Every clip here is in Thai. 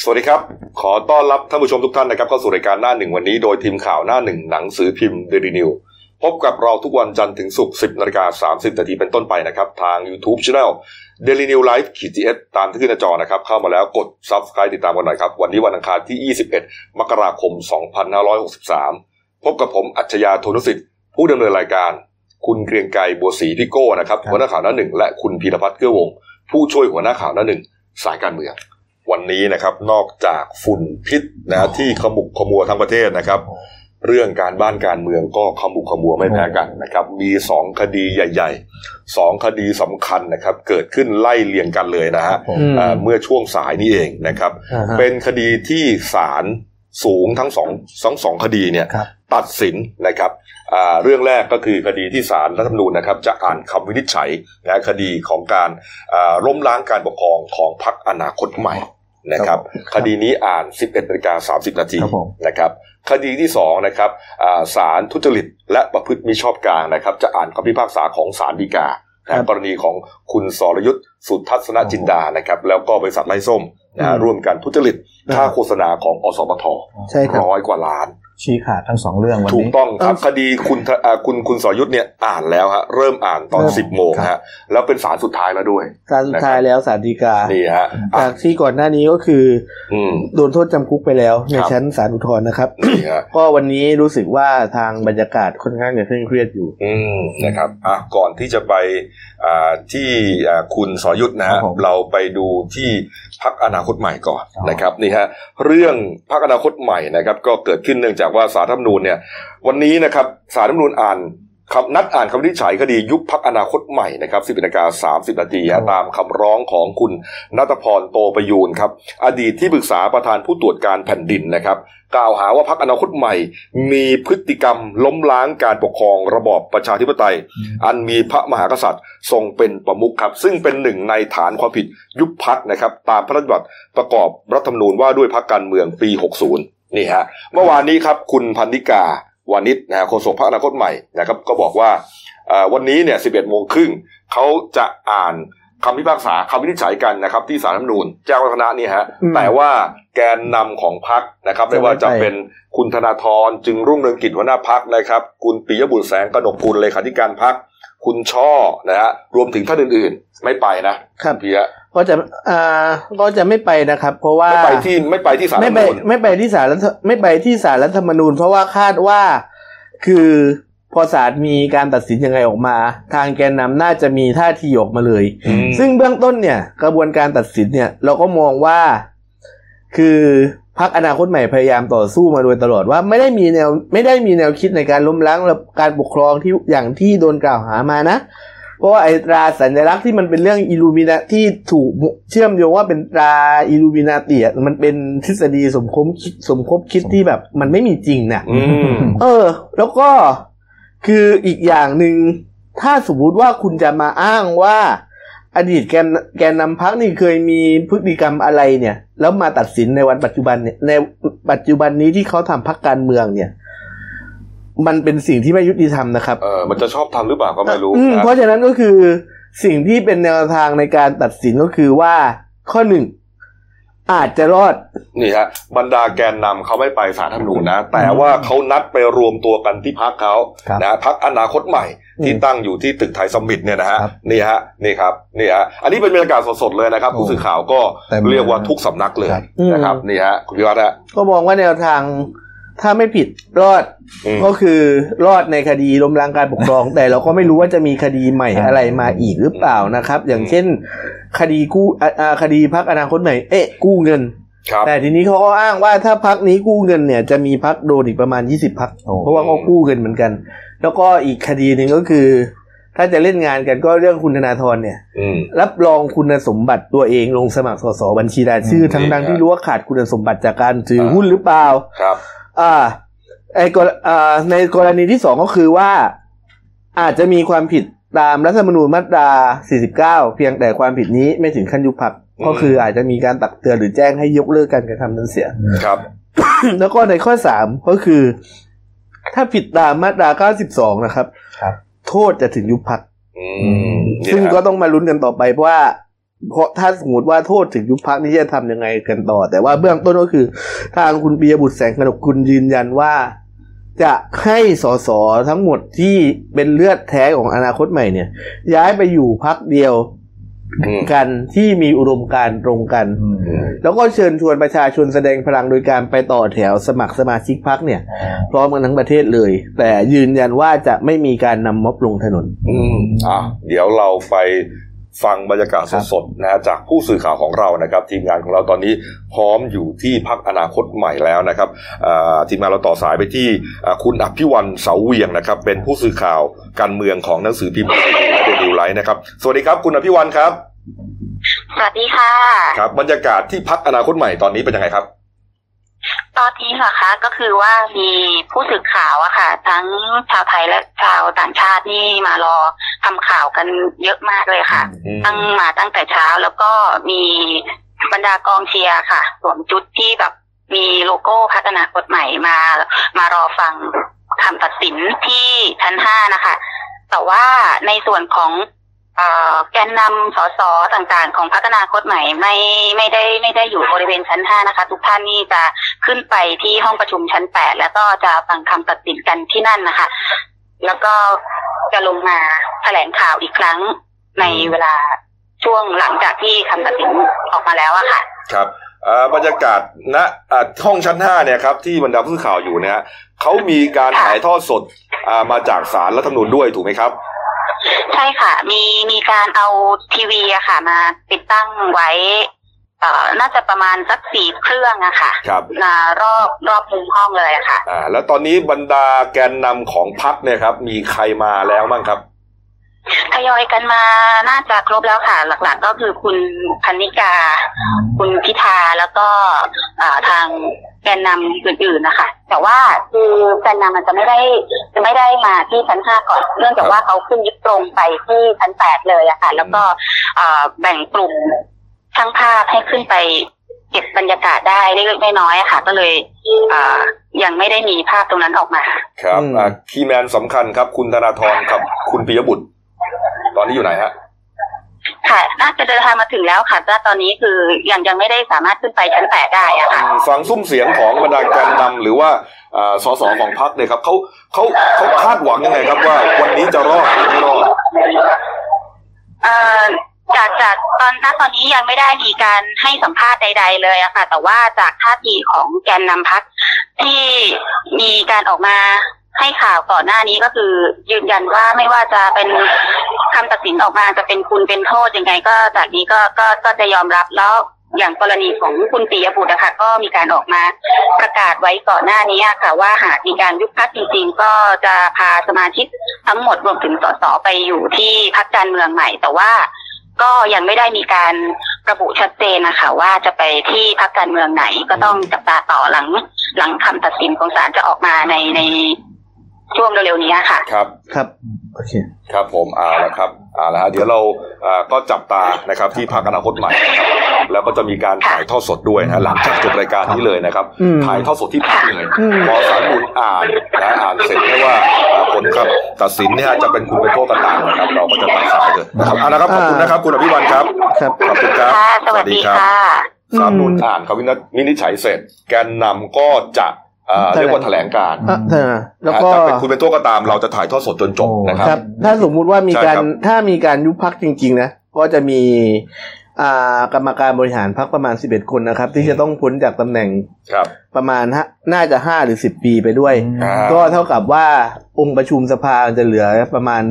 สวัสดีครับ ขอต้อนรับท่านผู้ชมทุกท่านนะครับเข้าสู่รายการหน้าหนึ่งวันนี้โดยทีมข่าวหน้าหนึ่งหนังสือพิมพ์เดลินิวส์พบกับเราทุกวันจันทร์ถึงศุกร์10นาฬิกา30นาทีเป็นต้นไปนะครับ ทาง YouTube Channel Daily New Life ขีดจีเอสตามที่ขึ้นหน้าจอนะครับ เข้ามาแล้วกด Subscribe ติดตามกันหน่อยครับ วันนี้วันอังคารที่ 21 มกราคม 2563 พบกับผมอัจฉริยะโทนุสิทธิ์ ผู้ดำเนินรายการ คุณเกรียงไกรบัวศรีพิโก้นะครับหัวหน้าข่าวหน้าหนึ่งและคุณพีรพัฒน์เกื้อวง ผู้ช่วยหัวหน้าข่าวหน้าหนึ่งสายการเมือง วันนี้นะครับนอกจากฝุ่นพิษนะที่ขมุกขมัวทั้งประเทศนะครับ เรื่องการบ้านการเมืองก็ขมุกขมัวไม่แพ้กันนะครับ มีสองคดีใหญ่ๆสองคดีสำคัญนะครับ เกิดขึ้นไล่เลียงกันเลยนะฮะผมอืมเอ่อเมื่อช่วงสายนี้เองนะครับอ่าฮะเป็นคดีที่ศาลสูงทั้งสองทั้งสองคดีเนี่ยครับตัดสินนะครับอ่าเรื่องแรกก็คือคดีที่ศาลรัฐธรรมนูญนะครับ จะอ่านคำวินิจฉัยนะคดีของการอ่าล้มล้างการปกครองของพรรคอนาคตใหม่ นะครับ คดีนี้อ่าน 11นาฬิกา30 นาทีครับผมนะครับ คดีที่สองนะครับอ่าศาลทุจริตและประพฤติมิชอบกลางนะครับ จะอ่านคำพิพากษาของศาลฎีกาครันะบกรณีของคุณสรยุทธ์สุทัศนจินดานะครับ แล้วก็บริษัทไร้ส้มนะฮะอืมร่วมกันทุจริตค่าโฆษณาของอสมทใช่ครับร้อยกว่าล้าน ชี้ขาดทั้งสองเรื่องวันถูกนี้ต้องครับเออคดีคุณทะอ่าคุณคุณสรยุทธ์เนี่ยอ่านแล้วฮะเริ่มอ่านตอนเริ่มสิบโมงฮะแล้วเป็นสารสุดท้ายแล้วด้วยการสุดท้ายแล้วสารดีกานี่ฮะอะจากที่ก่อนหน้านี้ก็คืออืมโดนโทษจำคุกไปแล้ว ในครับชั้นศาลอุทธรณ์นะครับนี่ฮะก็วันนี้รู้สึกว่าทางบรรยากาศค่อนข้างจะเคร่งเครียดอยู่อืมนะครับอะก่อนที่จะไปอ่าที่อ่าคุณสรยุทธ์นะครัฮะบผมเราไปดูที่พักอนาคตใหม่ก่อนอ๋อนะครับนี่ฮะเรื่องพักอนาคตใหม่นะครับ ก็เกิดขึ้นเนื่องจากว่าสารรัฐธรรมนูญเนี่ย วันนี้นะครับสารรัฐธรรมนูญอ่านคำนัดอ่านคำวินิจฉัยคดียุบพักอนาคตใหม่นะครับ10นาฬิกา30 นาทีฮะตามคำร้องของคุณนัทพรโตประยูนครับ อดีตที่ปรึกษาประธานผู้ตรวจการแผ่นดินนะครับ กล่าวหาว่าพักอนาคตใหม่ มีพฤติกรรมล้มล้างการปกครองระบอบประชาธิปไตย อันมีพระมหากษัตริย์ทรงเป็นประมุขครับ ซึ่งเป็นหนึ่งในฐานความผิดยุบพักนะครับ ตามพระราชบัญญัติประกอบรัฐธรรมนูญว่าด้วยพักการเมืองปี 60 นี่ฮะเมื่อวานนี้ครับคุณพันธิกาวานิชนะฮะโฆษกพรรคอนาคตใหม่นะครับก็บอกว่าเอ่อวันนี้เนี่ย11โมงครึ่งเขาจะอ่านคำพิพากษาคำวินิจฉัยกันนะครับ ที่ศาลรัฐธรรมนูญแจ้งวัฒนะนี่ฮะอืมแต่ว่าแกนนำของพรรคนะครับไม่ว่าจะเป็นคุณธนาธรจึงรุ่งเรืองกิจหัวหน้าพรรคนะครับ คุณปิยบุตรแสงกนกกุลเลขาธิการพรรคคุณช่อนะฮะรวมถึงท่านอื่นๆ ไม่ไปนะครับพี่ฮะ ก็จะอ่าก็จะไม่ไปนะครับ เพราะว่าไม่ไปที่ไม่ไปที่ศาลรัไม่ฐธรไปรมนูญไม่ไปที่ศาลรัฐไม่ไปที่ศาลรัฐธรรมนูญ เพราะว่าคาดว่าคือพอศาลมีการตัดสินยังไงออกมา ทางแกนนำน่าจะมีท่าทีออกมาเลยอืมซึ่งเบื้องต้นเนี่ย กระบวนการตัดสินเนี่ย เราก็มองว่า คือพักอนาคตใหม่พยายามต่อสู้มาโดยตลอดว่าไม่ได้มีแนวไม่ได้มีแนวคิดในการล้มล้างระบบการปกครองที่อย่างที่โดนกล่าวหามานะเพ ราะว่าไอ้ตราสัญลักษณ์ที่มันเป็นเรื่องอิลูมินาที่ถูกเชื่อมโยงว่าเป็นตราอิลูมินาติอะมันเป็นทฤษฎีสมคบคิดสมคบคิดที่แบบมันไม่มีจริงน่ะอืมเออ แล้วก็คืออีกอย่างหนึ่งถ้าสมมุติว่าคุณจะมาอ้างว่า อดีตแกนแกนนำพักนี่เคยมีพฤติกรรมอะไรเนี่ย แล้วมาตัดสินในวันปัจจุบันเนี่ยในปัจจุบันนี้ที่เขาทำพักการเมืองเนี่ย มันเป็นสิ่งที่ไม่ยุติธรรมนะครับเออมันจะชอบทำหรือเปล่าก็ไม่รู้อืมนะเพราะฉะนั้นก็คือสิ่งที่เป็นแนวทางในการตัดสินก็คือว่าข้อหนึ่งอาจจะรอด นี่ฮะบรรดาแกนนำเขาไม่ไปศาลรัฐธรรมนูญนะ แต่ว่าเขานัดไปรวมตัวกันที่พักเขาครับนะพักอนาคตใหม่ที่อืมตั้งอยู่ที่ตึกไทยสมิตเนี่ยนะฮะครับนี่ฮะนี่ครับนี่ฮะอันนี้เป็นบรรยากาศสดๆเลยนะครับโอ้ผู้สื่อข่าวก็เต็มเลยเรียกว่าทุกสำนักเลยครับนะครับนี่ฮะคุณพิวัฒน์ฮะก็มองว่าแนวทาง ถ้าไม่ผิดรอดอืม ก็คือรอดในคดีล้มล้างการปกครอง แต่เราก็ไม่รู้ว่าจะมีคดีใหม่อ่าอะไรมาอีกหรือเปล่านะครับ อย่างเช่น คดีกู้อ่าอ่าคดีพักอนาคตใหม่เอ๊ะกู้เงิน ครับ แต่ทีนี้เขาก็อ้างว่าถ้าพักนี้กู้เงินเนี่ยจะมีพักโดนอีกประมาณยี่สิบพักโอ้ เพราะว่าเขากู้เงินเหมือนกัน แล้วก็อีกคดีหนึ่งก็คือ ถ้าจะเล่นงานกันก็เรื่องคุณธนาธรเนี่ย อืม รับรองคุณสมบัติตัวเองลงสมัครสสบัญชีรายชื่ออืม ทั้งดังนี่ที่รู้ว่าขาดคุณสมบัติจากการถืออ่าหุ้นหรือเปล่า ครับ อ่าไอ้กรอ่าในกรณีที่สองก็คือว่าอาจจะมีความผิดตามรัฐธรรมนูญมาตรา 49 เพียงแต่ความผิดนี้ไม่ถึงขั้นยุบพรรคอืมก็คืออาจจะมีการตักเตือนหรือแจ้งให้ยกเลิกการกระทำนั้นเสีย ครับ แล้วก็ในข้อสามก็คือ ถ้าผิดตามมาตรา 92 นะครับ ครับ โทษจะถึงยุบพรรคอืมนี่ซึ่งนะก็ต้องมาลุ้นกันต่อไปเพราะว่า เพราะถ้าสมมติว่าโทษถึงยุบพักนี่จะทำยังไงกันต่อ แต่ว่าเบื้องต้นก็คือ ทางคุณปียบุตรแสงกนกคุณยืนยันว่า จะให้สสทั้งหมดที่เป็นเลือดแท้ของอนาคตใหม่เนี่ย ย้ายไปอยู่พักเดียวกันที่มีอุดมการตรงกัน แล้วก็เชิญชวนประชาชนแสดงพลังโดยการไปต่อแถวสมัครสมาชิกพักเนี่ย พร้อมกันทั้งประเทศเลย แต่ยืนยันว่าจะไม่มีการนำม็อบลงถนน อืมอะเดี๋ยวเราไป ฟังบรรยากาศสดๆนะฮะจากผู้สื่อข่าวของเรานะครับ ทีมงานของเราตอนนี้พร้อมอยู่ที่พักอนาคตใหม่แล้วนะครับอ่าทีมงานเราต่อสายไปที่อ่าคุณอภิวันเสาเวียงนะครับ เป็นผู้สื่อข่าวการเมืองของหนังสือพิมพ์และเดลิวไลท์นะครับ สวัสดีครับ คุณอภิวันครับ สวัสดีค่ะ ครับบรรยากาศที่พักอนาคตใหม่ตอนนี้เป็นยังไงครับ ตอนนี้เหรอคะก็คือว่ามีผู้สื่อข่าวอะค่ะ ทั้งชาวไทยและชาวต่างชาตินี่มารอทำข่าวกันเยอะมากเลยค่ะ ตั้งมาตั้งแต่เช้าแล้วก็มีบรรดากองเชียร์ค่ะสวมชุดที่แบบมีโลโก้พัฒนาคตใหม่มามารอฟังคำตัดสินที่ชั้นห้านะคะ แต่ว่าในส่วนของ แกนนำสสต่างๆ ของพัฒนาคตใหม่ไม่ไม่ได้ไม่ได้อยู่บริเวณชั้นห้านะคะ ทุกท่านนี่จะขึ้นไปที่ห้องประชุมชั้นแปดแล้วก็จะฟังคำตัดสินกันที่นั่นนะคะ แล้วก็จะลงมาแถลงข่าวอีกครั้งในเวลาช่วงหลังจากที่คำตัดสินออกมาแล้วอะค่ะ ครับอ่าบรรยากาศณอ่าห้องชั้นห้าเนี่ยครับที่บรรดาผู้สื่อข่าวอยู่เนี่ยเขามีการถ่ายทอดสดอ่ามาจากศาลรัฐธรรมนูญด้วยถูกไหมครับ ใช่ค่ะ มีมีการเอาทีวีอะค่ะ มาติดตั้งไว้ เอ่อ น่าจะประมาณสักสี่เครื่องอะค่ะครับมารอบรอบมุมห้องเลยอะค่ะ อ่า แล้วตอนนี้บรรดาแกนนำของพรรคเนี่ยครับ มีใครมาแล้วบ้างครับ ทยอยกันมาน่าจะครบแล้วค่ะ หลักๆก็คือคุณพันนิกา คุณพิธาแล้วก็อ่าทาง แกนนำอื่นๆนะคะ แต่ว่าคือแกนนำมันจะไม่ได้จะไม่ได้มาที่ชั้นห้าก่อน เนื่องจากว่าเขาขึ้นยึดตรงไปที่ชั้นแปดเลยอะค่ะ แล้วก็อ่าแบ่งกลุ่มช่างภาพให้ขึ้นไปเก็บบรรยากาศได้เล็กๆน้อยๆอะค่ะ ก็เลยอ่ายังไม่ได้มีภาพตรงนั้นออกมา ครับอืมอ่าคีย์แมนสำคัญครับ คุณธนาธรกับ คุณปิยบุตร ตอนนี้อยู่ไหนฮะ ค่ะ น่าจะเดินทางมาถึงแล้วค่ะแต่ตอนนี้คือยังยังไม่ได้สามารถขึ้นไปชั้นแปดได้อะค่ะ ฟังซุ้มเสียงของบรรดาแกนนำหรือว่าอ่าสสของพรรคเนี่ยครับเขาเขาเขาคาดหวังยังไงครับว่า วันนี้จะรอดหรือไม่รอด เอ่อจากจากตอนณตอนนี้ยังไม่ได้มีการให้สัมภาษณ์ใด ๆ เลยอะค่ะ แต่ว่าจากท่าทีของแกนนำพักที่มีการออกมา ให้ข่าวก่อนหน้านี้ก็คือ ยืนยันว่าไม่ว่าจะเป็นคำตัดสินออกมาจะเป็นคุณเป็นโทษยังไง ก็จากนี้ก็ก็ก็จะยอมรับแล้วอย่างกรณีของคุณปิยบุตรนะคะก็มีการออกมาประกาศไว้ก่อนหน้านี้ค่ะ ว่าหากมีการยุบพักจริงๆ ก็จะพาสมาชิกทั้งหมดรวมถึงสสไปอยู่ที่พักการเมืองใหม่ แต่ว่าก็ยังไม่ได้มีการระบุชัดเจนนะคะว่าจะไปที่พักการเมืองไหนก็ต้องจับตาต่อหลัง หลังคำตัดสินของศาลจะออกมาในใน ช่วงเร็วๆนี้ค่ะ ครับ ครับ โอเค ครับผมเอาละครับเอาละฮะเดี๋ยวเราอ่าก็จับตานะครับที่พักอนาคตใหม่นะครับแล้วก็จะมีการถ่ายทอดสดด้วยนะหลังจากจบรายการนี้เลยนะครับอืมถ่ายทอดสดที่พักเลยอืมพอสารบุญอ่านนะอ่านเสร็จไม่ว่าอ่าผลคำตัดสินเนี่ยจะเป็นคุณเป็นโทษก็ตามนะครับ เราก็จะตัดสายเลยนะครับเอาละครับขอบคุณนะครับ คุณอภิวันครับครับขอบคุณครับค่ะสวัสดีค่ะสารบุญอ่านเขาวินิจฉัยเสร็จ แกนนำก็จะอ่า เรียกว่าแถลงการณ์อะเธอแล้วก็จะเป็นคุณเป็นโทษก็ตามเราจะถ่ายทอดสดจนจบนะครับครับถ้าสมมุติว่ามีใช่การครับถ้ามีการยุบพักจริง ๆ นะ ก็จะมีอ่ากรรมการบริหารพักประมาณสิบเอ็ดคนนะครับ ที่จะต้องพ้นจากตำแหน่งครับประมาณฮะน่าจะห้าหรือสิบปีไปด้วยอ่าก็เท่ากับว่าองค์ประชุมสภาจะเหลือประมาณ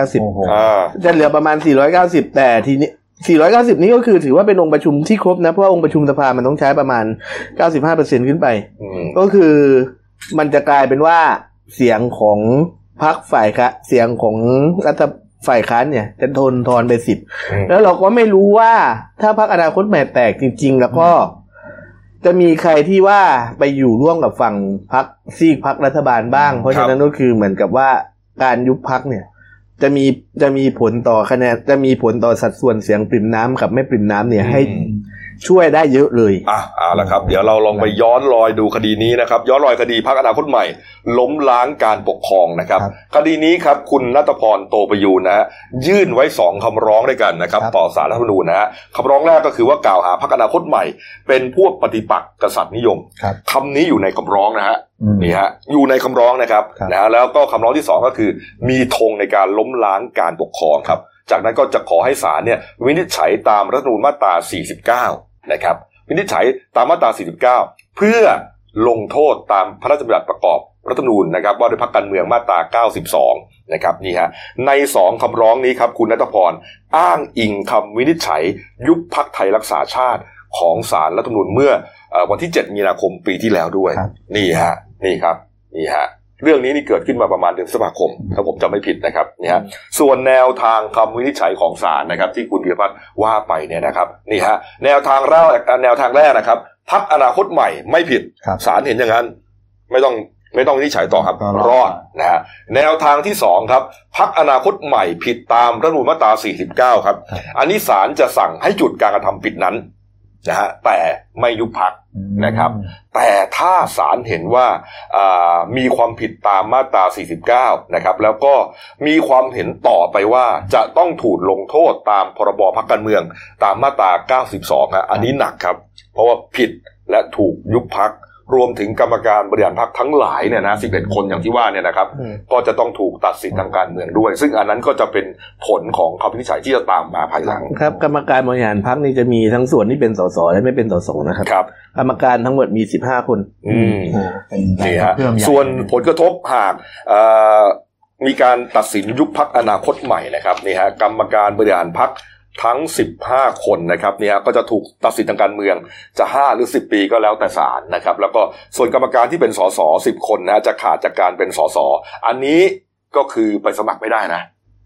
490อ่าจะเหลือประมาณ 490 แต่ทีนี้ 490 นี้ก็คือถือว่าเป็นองค์ประชุมที่ครบนะ เพราะว่าองค์ประชุมสภามันต้องใช้ประมาณ 95%ขึ้นไปอืมก็คือมันจะกลายเป็นว่าเสียงของพรรคฝ่ายคะเสียงของรัฐฝ่ายค้านเนี่ย จะทนทอนไปสิบอืมแล้วเราก็ไม่รู้ว่าถ้าพรรคอนาคตใหม่แตกจริง ๆ แล้วก็ จะมีใครที่ว่าไปอยู่ร่วมกับฝั่งพรรคซีกพรรครัฐบาลบ้าง เพราะฉะนั้นก็คือเหมือนกับว่าการยุบพรรคเนี่ย จะมีจะมีผลต่อคะแนนจะมีผลต่อสัดส่วนเสียงปริ่มน้ำกับไม่ปริ่มน้ำเนี่ยให้ ช่วยได้เยอะเลยอะเอาละครับ เดี๋ยวเราลองไปย้อนรอยดูคดีนี้นะครับ ย้อนรอยคดีพักอนาคตใหม่ ล้มล้างการปกครองนะครับครับคดีนี้ครับคุณนัทพรโตประยูนนะฮะยื่นไว้สองคำร้องด้วยกันนะครับครับ ต่อสารรัฐธรรมนูญนะฮะคำร้องแรกก็คือว่ากล่าวหาพักอนาคตใหม่ เป็นพวกปฏิปักษ์กษัตริย์นิยมครับคำนี้อยู่ในคำร้องนะฮะอืมนี่ฮะอยู่ในคำร้องนะครับครับนะฮะแล้วก็คำร้องที่สองก็คือ มีธงในการล้มล้างการปกครองครับ จากนั้นก็จะขอให้ศาลเนี่ยวินิจฉัยตามรัฐธรรมนูญมาตรา 49 นะครับวินิจฉัยตามมาตรา 49 เพื่อลงโทษตามพระราชบัญญัติประกอบรัฐธรรมนูญนะครับ ว่าด้วยพรรคการเมืองมาตรา 92 นะครับนี่ฮะในสองคำร้องนี้ครับคุณนัทพรอ้างอิงคำวินิจฉัย ยุบพักไทยรักษาชาติของศาลรัฐธรรมนูญเมื่อเอ่อวันที่ 7 มีนาคมปีที่แล้วด้วยครับนี่ฮะนี่ครับนี่ฮะ เรื่องนี้นี่เกิดขึ้นมาประมาณเดือนพฤษภาคมถ้าผมจำไม่ผิดนะครับนี่ฮะส่วนแนวทางคำวินิจฉัยของศาลนะครับ ที่คุณพิรพัฒน์ว่าไปเนี่ยนะครับนี่ฮะแนวทางแรกแนวทางแรกนะครับพักอนาคตใหม่ไม่ผิดครับศาลเห็นอย่างนั้น ไม่ต้องไม่ต้องวินิจฉัยต่อครับก็รอดรอดนะฮะแนวทางที่สองครับพักอนาคตใหม่ผิดตามรัฐธรรมนูญมาตรา49 ครับ อันนี้ศาลจะสั่งให้หยุดการกระทำผิดนั้น นะฮะแต่ไม่ยุบพักนะครับ แต่ถ้าศาลเห็นว่าอ่ามีความผิดตามมาตรา 49 นะครับ แล้วก็มีความเห็นต่อไปว่าจะต้องถูกลงโทษตามพรบพักการเมือง ตามมาตรา 92ฮะอันนี้หนักครับ เพราะว่าผิดและถูกยุบพัก รวมถึงกรรมการบริหารพักทั้งหลายเนี่ยนะ11คนอย่างที่ว่าเนี่ยนะครับอืมก็จะต้องถูกตัดสิทธิทางการเมืองด้วย ซึ่งอันนั้นก็จะเป็นผลของคำวินิจฉัยที่จะตามมาภายหลังครับ กรรมการบริหารพักนี่จะมีทั้งส่วนที่เป็นสสและไม่เป็นสสนะครับครับ กรรมการทั้งหมดมีสิบห้าคน อืมโอ้เป็นแรงนี่กระฮะเพื่อมใหญ่ส่วนผลกระทบหากเอ่อมีการตัดสินยุบพักอนาคตใหม่นะครับนี่ฮะกรรมการบริหารพัก ทั้ง 15 คนนะครับนี่ฮะก็จะถูกตัดสินทางการเมืองจะ 5 หรือ 10 ปีก็แล้วแต่ศาลนะครับ แล้วก็ส่วนกรรมการที่เป็นสส10 คนนะจะขาดจากการเป็นสสอันนี้ก็คือไปสมัครไม่ได้นะ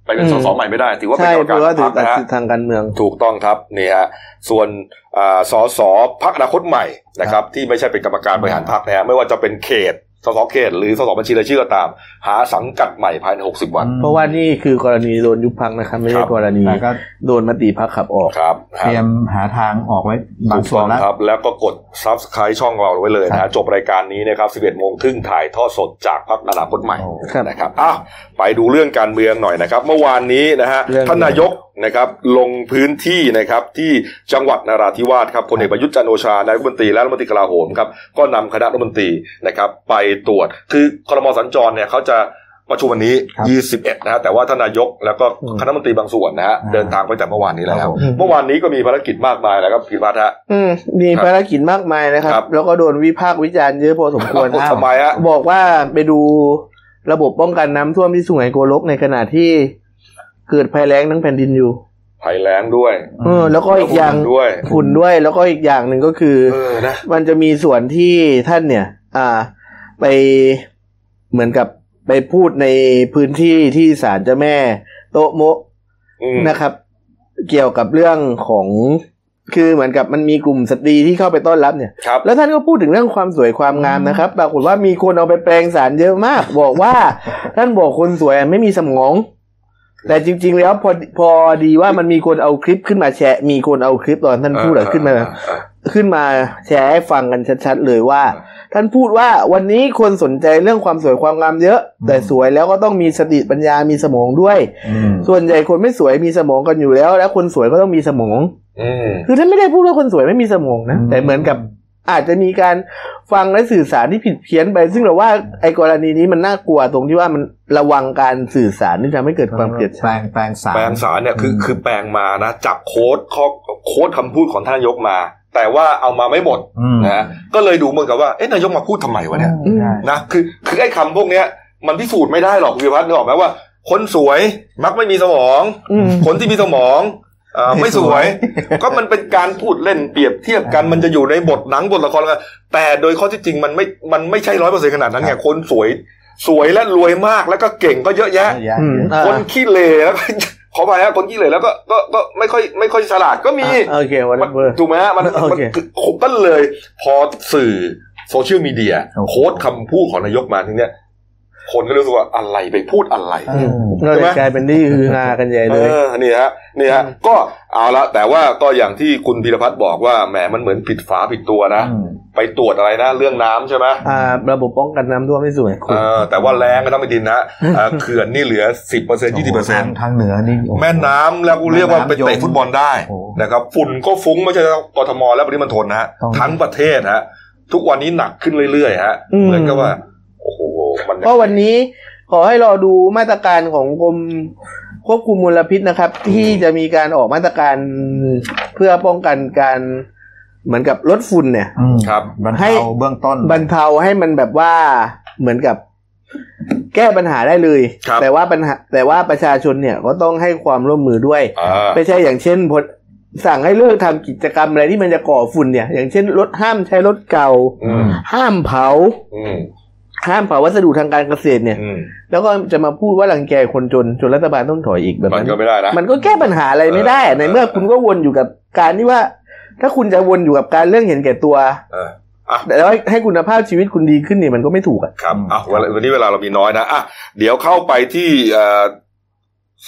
ไปเป็นอืมสสใหม่ไม่ได้ ถือว่าเป็นใช่กรรมเพการราะว่าถืพัอกตัดนะฮะสินทางการเมืองถูกต้องครับนี่ฮะส่วนอ่าสสพักอนาคตใหม่นะครับ ที่ไม่ใช่เป็นกรรมการบริหารพักนะฮะไม่ว่าจะเป็นเขต สสเขตหรือสสบัญชีรายชื่อก็ตาม หาสังกัดใหม่ภายใน 60 วัน เพราะว่านี่คือกรณีโดนยุบพักนะครับ ไม่คใช่รับกรณีแต่ก็โดนมติพักขับออกครับเตรียมหาทางออกไว้บาถูงกส่วต้อนงแล้วครับ แล้วก็กด subscribe ช่องเราไว้เลยครันะบจบรายการนี้นะครับ 11โมงครึ่งถ่ายทอดสดจากพักอนาคตใหม่โอ้ครับนะครับอ้าวไปดูเรื่องการเมืองหน่อยนะครับ เมื่อวานนี้นะฮะเรื่องท่านนายก นะครับลงพื้นที่นะครับที่จังหวัดนราธิวาสครับพลเอกประยุทธ์จันทร์โอชานายกรัฐมนตรีและรัฐมนตรีกลาโหมครับก็นำคณะรัฐมนตรีนะครับไปตรวจคือครมสัญจรเนี่ยเขาจะประชุมวันนี้ครับ21 นะฮะ แต่ว่าท่านนายกแล้วก็อืมคณะรัฐมนตรีบางส่วนนะฮะอ่าเดินทางไปแต่เมื่อวานนี้แล้วครับผมเมื่อวานนี้ก็มีภารกิจมากมายแล้วครับพิพัฒน์ฮะอืมมีครับภารกิจมากมายนะครับครับ แล้วก็โดนวิพากษ์วิจารณ์เยอะพอสมควรทำไมฮะ บอกว่าไปดูระบบป้องกันน้ำท่วมที่สุไหงโกลกในขณะที่ เกิดภัยแล้งทั้งแผ่นดินอยู่ภัยแล้งด้วยเออแล้วก็อีกอย่างฝุ่นด้วยฝุ่นด้วย แล้วก็อีกอย่างหนึ่งก็คือเออนะมันจะมีส่วนที่ท่านเนี่ย อ่า ไปเหมือนกับไปพูดในพื้นที่ที่ศาลเจ้าแม่ โตะโมะอืมนะครับ เกี่ยวกับเรื่องของคือเหมือนกับมันมีกลุ่มสตรีที่เข้าไปต้อนรับเนี่ยครับแล้วท่านก็พูดถึงเรื่องความสวยความงามนะครับ ปรากฏว่ามีคนเอาไปแปลงสารเยอะมาก บอกว่า ท่านบอกคนสวยไม่มีสมอง แต่จริง ๆ แล้วพอพอดีว่ามันมีคนเอาคลิปขึ้นมาแชร์มีคนเอาคลิปตอนท่านพูดอะขึ้นมาเออขึ้นมาแชร์ให้ฟังกันชัดๆเลยว่า ท่านพูดว่าวันนี้คนสนใจเรื่องความสวยความงามเยอะ แต่สวยแล้วก็ต้องมีสติปัญญามีสมองด้วยอืมส่วนใหญ่คนไม่สวยมีสมองกันอยู่แล้ว แล้วคนสวยก็ต้องมีสมองอืมคือท่านไม่ได้พูดว่าคนสวยไม่มีสมองนะแต่เหมือนกับ อาจจะมีการฟังและสื่อสารที่ผิดเพี้ยนไป ซึ่งเราว่าไอ้กรณีนี้มันน่ากลัวตรงที่ว่ามันระวังการสื่อสารที่ทำให้เกิดความเกลียดแปลชังงแปลงสารแปลงสารเนี่ยคือคือแปลงมานะจับโค้ดข้อโค้ดคำพูดของท่านนายกมา แต่ว่าเอามาไม่หมดอืมนะก็เลยดูเหมือนกับว่าเอ๊ะนายกมาพูดทำไมวะเนี่ยใช่นะคือคือไอ้คำพวกเนี้ยมันพิสูจน์ไม่ได้หรอกวิพัฒน์นึกออกไหมว่า คนสวยมักไม่มีสมองอืมคนที่มีสมองเอ่อ ไม่สวย ก็มันเป็นการพูดเล่นเปรียบเทียบกันมันจะอยู่ในบทหนังบทละครแล้วกันแต่โดยข้อที่จริงมันไม่มันไม่ใช่ร้อยเปอร์เซ็นต์ขนาดนั้นไงคนสวย สวยและรวยมากแล้วก็เก่งก็เยอะแยะเยอะแยะอืมอ่าคนขี้เหร่แล้วก็ขอไปฮะคนขี้เหร่แล้วก็ก็ก็ไม่ค่อยไม่ค่อยฉลาดก็มีอะโอเควันมันเบอร์ถูกไหมฮะมันโอมันเคคือก็เลย พอสื่อโซเชียลมีเดียโอ้โหโค้ดคำพูดของนายกมาทีเนี้ย คนก็รู้สึกว่าอะไรไปพูดอะไรอืมก็เลยกลายเป็นที่ฮือฮากันใหญ่เอเลยอนี่ฮะนี่ฮะอืมก็เอาละแต่ว่าก็อย่างที่คุณพีรพัฒน์บอกว่าแหมมันเหมือนผิดฝาผิดตัวนะอืมไปตรวจอะไรนะเรื่องน้ำใช่ไหมอ่าระบบป้องกันน้ำท่วมไม่สวยคุเอณอแต่ว่าแรงก็ต้องไปดินนะเอ่อเขื่อนนี่เหลือสิบเปอร์เซ็นต์ยี่สิบเปอร์เซ็นต์ทางเหนือนี่โอ้โหแม่น้ำแล้วกูเรียกว่าไปเตะฟุตบอลได้โอ้นะครับฝุ่นก็ฟุ้งไม่ใช่กทมและปริมณฑลนะฮะต้องทั้งประเทศฮะทุกวันนี้หนักขึ้นเรื่อยๆฮะเหมือนกับว่าโอ้โหมัน ก็วันนี้ขอให้รอดูมาตรการของกรมควบคุมมลพิษนะครับ ที่จะมีการออกมาตรการเพื่อป้องกันการเหมือนกับลดฝุ่นเนี่ยอืมครับบรรให้เทาเบื้องต้นบรรเทาให้มันแบบว่าเหมือนกับแก้ปัญหาได้เลยครับแต่ว่าปัญหาแต่ว่าประชาชนเนี่ยก็ต้องให้ความร่วมมือด้วยอ่าไม่ใช่อย่างเช่นพลสั่งให้เลิกทำกิจกรรมอะไรที่มันจะก่อฝุ่นเนี่ย อย่างเช่นรถห้ามใช้รถเก่าอืมห้ามเผาอืม ห้ามเผาวัสดุทางการเกษตรเนี่ย อืม แล้วก็จะมาพูดว่ารังแกคนจนจนรัฐบาลต้องถอยอีกแบบมันนั้นก็ไม่ได้นะ มันก็แก้ปัญหาอะไรไม่ได้เออ ในเมื่อคุณก็วนอยู่กับการที่ว่า ถ้าคุณจะวนอยู่กับการเรื่องเห็นแก่ตัว เอออะ แต่ว่าให้คุณภาพชีวิตคุณดีขึ้นเนี่ยมันก็ไม่ถูกอะ ครับอะวันวันนี้เวลาเรามีน้อยนะอะเดี๋ยวเข้าไปที่เอ่อ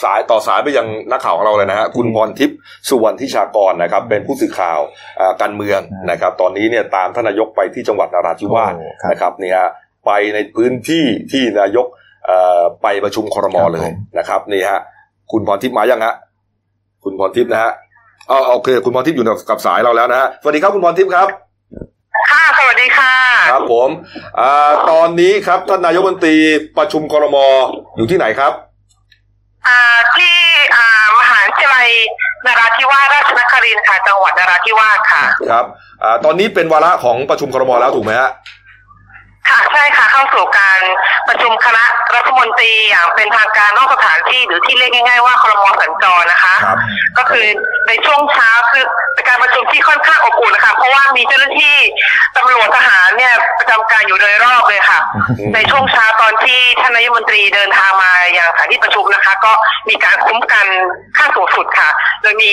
สายต่อสายไปยังนักข่าวของเราเลยนะฮะคุณพรทิพย์สุวรรณทิชากรนะครับ เป็นผู้สื่อข่าวอ่าการเมืองนะครับ ตอนนี้เนี่ยตามท่านนายกไปที่จังหวัดนราธิวาสโอ้ครับ นะครับเนี่ย ไปในพื้นที่ที่นายกเอ่อไปประชุมครมครับเลยผมนะครับนี่ฮะคุณพรทิพย์มายังฮะคุณพรทิพย์นะฮะอ๋อโอเคคุณพรทิพย์อยู่กับสายเราแล้วนะฮะสวัสดีครับคุณพรทิพย์ครับค่ะสวัสดีค่ะครับผมอ่าตอนนี้ครับท่านนายกรัฐมนตรีประชุมครมอยู่ที่ไหนครับอ่าที่อ่ามหาวิทยาลัยนราธิวาสราชนครินทร์ค่ะจังหวัดนราธิวาสค่ะ ครับอ่าตอนนี้เป็นวาระของประชุมครมแล้วถูกไหมฮะ ค่ะใช่ค่ะเข้าสู่การประชุมคณะรัฐมนตรีอย่างเป็นทางการนอกสถานที่หรือที่เรียกง่ายๆว่าครมสัญจรนะคะ ครับ ก็คือในช่วงเช้าคือเป็นการประชุมที่ค่อนข้างอบอุ่นนะคะเพราะว่ามีเจ้าหน้าที่ตำรวจทหารเนี่ยประจำการอยู่โดยรอบเลยค่ะอืมในช่วงเช้าตอนที่ท่านนายกรัฐมนตรีเดินทางมาอย่างสถานที่ประชุมนะคะ ก็มีการคุ้มกันขั้นสูงสุดค่ะ โดยมี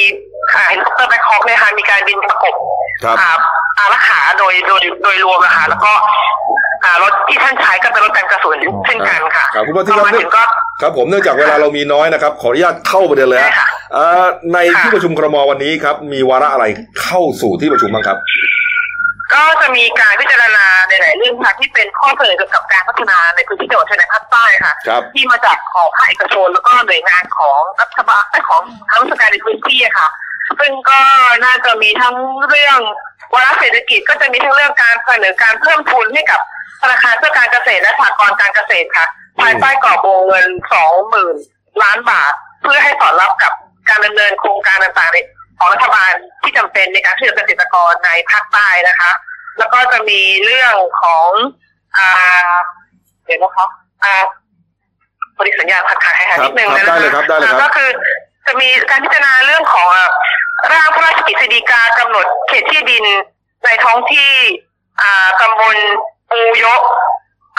อ่าเฮลิคอปเตอร์ Black Hawk เนี่ยค่ะมีการบินประกบครับอ่าอารักขาโดยโดยโดยรวมนะคะแล้วก็อ่ารถที่ท่านใช้ก็เป็นรถกันกระสุนเช่นกันค่ะครับคุณพรทิพพอย์คมารับถึงก็ครับผมเนื่องจากเวลาเรามีน้อยนะครับ ขออนุญาตเข้าประเด็นเลยฮะได้ค่ะอ่าในที่ค่ะประชุมครมวันนี้ครับ มีวาระอะไรเข้าสู่ที่ประชุมบ้างครับ ก็จะมีการพิจารณาในหลายเรื่องค่ะที่เป็นข้อเสนอเกี่ยวกับการพัฒนาในพื้นที่จังหวัดชายแดนภาคใต้ค่ะ ครับ ที่มาจากของภาคเอกชนแล้วก็หน่วยงานของรัฐบาลและของทางราชการในพื้นที่อะค่ะ ซึ่งก็น่าจะมีทั้งเรื่องวาระเศรษฐกิจก็จะมีทั้งเรื่องการเสนอการเพิ่มทุนให้กับธนาคารเพื่อการเกษตรและสหกรณ์การเกษตรค่ะภายใต้กรอบวงเงินสองหมื่นล้านบาท เพื่อให้สอดรับกับการดำเนินโครงการต่างๆ ของรัฐบาลที่จำเป็นในการช่วยเหลือเกษตรกรในภาคใต้นะคะ แล้วก็จะมีเรื่องของอ่าเดี๋ยวนะคะอ่าบริสัญญาณขาดขาดหายหายนิดนึงครับนะได้เลยครับได้เลยครับอ่าก็คือจะมีการพิจารณาเรื่องของอ่าร่างพระราชกฤษฎีกากำหนดเขตที่ดินในท้องที่อ่าตำบลปูยก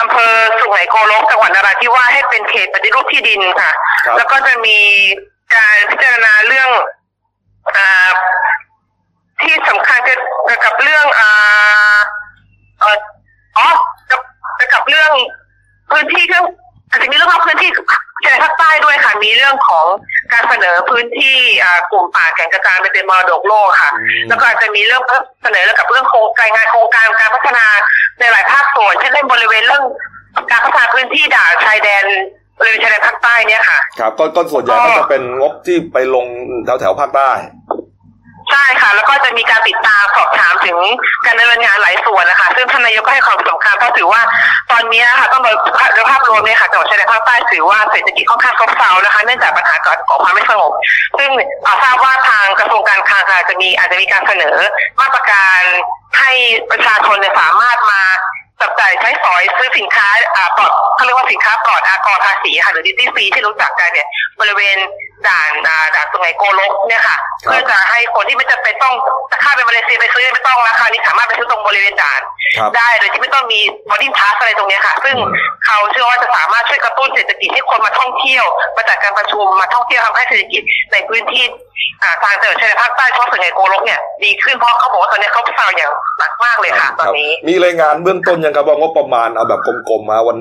อำเภอสุไหงโกลกจังหวัดนราธิวาสให้เป็นเขตปฏิรูปที่ดินค่ะครับแล้วก็จะมีการพิจารณาเรื่องอ่า ที่สำคัญเกี่ยวกับเรื่องอ่าเอ่ออ๋อกับเกี่ยวกับเรื่องพื้นที่เรื่องอาจจะมีเรื่องของพื้นที่ชายแดนภาคใต้ด้วยค่ะ มีเรื่องของการเสนอพื้นที่อ่ากลุ่มป่าแก่งกระจานไปเป็นมรดกโลกค่ะอืมแล้วก็อาจจะมีเรื่องเสนอเกี่ยวกับเรื่องโครงการงานโครงการการพัฒนาในหลายภาคส่วนเช่นเรื่องบริเวณเรื่องการพัฒนาพื้นที่ด่านชายแดนบริเวณชายแดนภาคใต้เนี่ยค่ะ ครับก็ก็ส่วนใหญ่ก็จะเป็นงบที่ไปลงแถวแถวๆภาคใต้ ใช่ค่ะ แล้วก็จะมีการติดตามสอบถามถึงการดำเนินงานหลายส่วนนะคะ ซึ่งท่านนายกก็ให้ความสำคัญเพราะถือว่าตอนนี้ค่ะต้องโดยโดยภาพรวมเนี่ยค่ะจังหวัดชายแดนภาคใต้ถือว่าเศรษฐกิจค่อนข้างซบเซานะคะ เนื่องจากปัญหาการขอความไม่สงบซึ่งอ่าทราบว่าทางกระทรวงการคลังค่ะจะมีอาจจะมีการเสนอมาตรการให้ประชาชนเนี่ยสามารถมาจับจ่ายใช้สอยซื้อสินค้าอ่าปลอดเขาเรียกว่าสินค้าปลอดอากรภาษีค่ะหรือดิจิฟรีที่รู้จักกันเนี่ยบริเวณ ด่านอ่าด่านสุไหงโกลกเนี่ยค่ะครับเพื่อจะให้คนที่ไม่จำเป็นต้องจะข้ามไปมาเลเซียไปซื้อไม่ต้องราคานี้สามารถไปซื้อตรงบริเวณด่านครับได้โดยที่ไม่ต้องมีบอดี้พาสอะไรตรงเนี้ยค่ะ ซึ่งเขาเชื่อว่าจะสามารถช่วยกระตุ้นเศรษฐกิจให้คนมาท่องเที่ยว มาจากการประชุมมาท่องเที่ยวทำให้เศรษฐกิจในพื้นที่อ่าทางจังหวัดชายแดนภาคใต้เฉพาะส่วนใหญ่โกลกเนี่ยดีขึ้นเพราะเขาบอกว่าตอนนี้เขาเศร้าอย่างหนักมากเลยค่ะตอนนี้ มีรายงานเบื้องต้นยังครับว่างบประมาณเอาแบบกลมๆมาวัน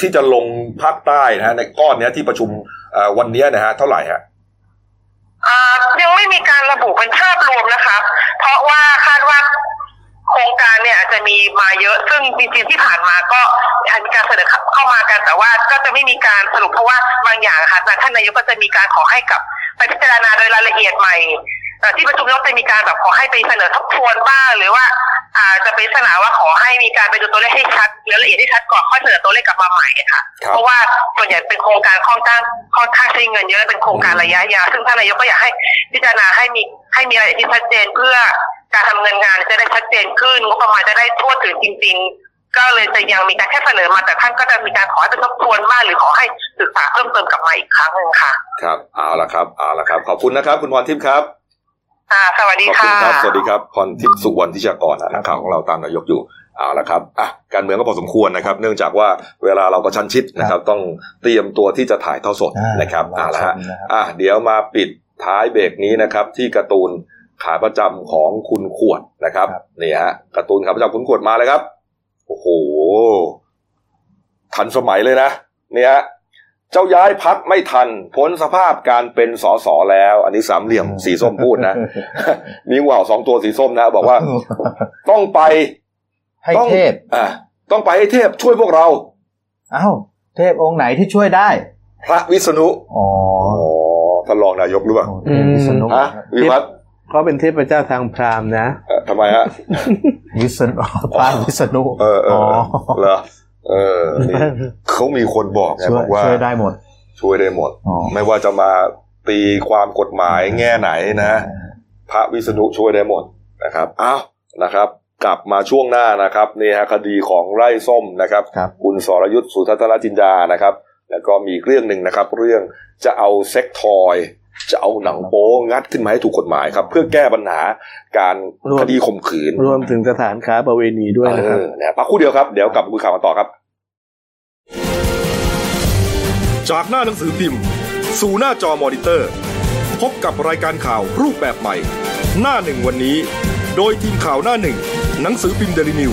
ที่จะลงภาคใต้นะฮะในก้อนเนี้ยที่ประชุมเอ่อ วันนี้นะฮะเท่าไหร่ฮะยังไม่มีการระบุเป็นภาพรวมนะคะ เพราะว่าคาดว่าโครงการเนี่ยอาจจะมีมาเยอะซึ่งจริงๆที่ผ่านมาก็มีการเสนอเข้ามากันแต่ว่าก็จะไม่มีการสรุปเพราะว่าบางอย่างค่ะท่านนายกก็จะมีการขอให้กับไปพิจารณาโดยรายละเอียดใหม่ ที่ประชุมยกจะมีการแบบขอให้ไปเสนอทบทวนบ้างหรือว่าอาจจะเป็นลักษณะว่าขอให้มีการไปดูตัวเลขให้ชัดรายละเอียดที่ชัดก่อนค่อยเสนอตัวเลขกลับมาใหม่ค่ะครับเพราะว่าส่วนใหญ่เป็นโครงการค่อนข้างค่อนข้างใช้เงินเยอะและเป็นโครงการระยะยาวซึ่งท่านนายกก็อยากให้พิจารณาให้มีให้มีรายละเอียดที่ชัดเจนเพื่อการทำเงินงานจะได้ชัดเจนขึ้นงบประมาณจะได้ทั่วถึงจริง ๆ ก็เลยจะยังมีการแค่เสนอมาแต่ท่านก็จะมีการขอให้เป็นทบทวนบ้างหรือขอให้ศึกษาเพิ่มเติมกลับมาอีกครั้งหนึ่งค่ะ ครับเอาละครับเอาละครับ ขอบคุณนะครับ คุณพรทิพย์ครับ อ่าสวัสดีขอบคุณค่ะครับ สวัสดีครับ พรทิพย์สุวรรณทิชากรนะนักข่าวของเราตามนายกอยู่เอาละครับอะการเมืองก็พอสมควรนะครับ เนื่องจากว่าเวลาเราก็ชันชิดนะครับ ต้องเตรียมตัวที่จะถ่ายทอดสดอ่านนะครับเอาละฮะชมนะครับอะเดี๋ยวมาปิดท้ายเบรกนี้นะครับ ที่การ์ตูนขาประจำของคุณขวดนะครับนี่ฮะการ์ตูนขาประจำคุณขวดมาเลยครับ โอ้โหทันสมัยเลยนะเนี่ยฮะ เจ้าย้ายพักไม่ทันพ้นสภาพการเป็นสสแล้ว อันนี้สามเหลี่ยมสีส้มพูดนะมีงูเห่าสองตัวสีส้มนะ บอกว่า ต้องไปให้ต้องเทพอ่าต้องไปให้เทพช่วยพวกเราเอ้าเทพองค์ไหนที่ช่วยได้ พระวิษณุอ๋ออ๋อท่านรองนายกหรือเปล่าเทพวิษณุฮะวิพัฒน์เขาเป็นเทพเจ้าทางพราหมณ์นะเอ่อทำไมฮะวิษณุพระวิษณุเออเอออเหรอ เออนี่เขามีคนบอกไงช่วบยอกว่าช่วยได้หมด ช่วยได้หมดอ๋อไม่ว่าจะมาตีความกฎหมายแง่ไหนนะ พระวิษณุช่วยได้หมดนะครับอ้าวนะครับ กลับมาช่วงหน้านะครับนี่ฮะคดีของไร่ส้มนะครับครับคุณสรยุทธ์สุทัศนจินดานะครับ แล้วก็มีอีกเรื่องหนึ่งนะครับ เรื่องจะเอาเซ็กทอย จะเอาหนังโป๊งัดขึ้นมาให้ถูกกฎหมายครับ เพื่อแก้ปัญหาการรวมคดีข่มขืน รวมถึงสถานค้าประเวณีด้วยนะครับเออนะพักครู่เดียวครับ เดี๋ยวกลับมาคุยข่าวกันต่อครับ จากหน้าหนังสือพิมพ์ สู่หน้าจอมอนิเตอร์ พบกับรายการข่าวรูปแบบใหม่ หน้าหนึ่งวันนี้ โดยทีมข่าวหน้าหนึ่ง หนังสือพิมพ์เดลิวิว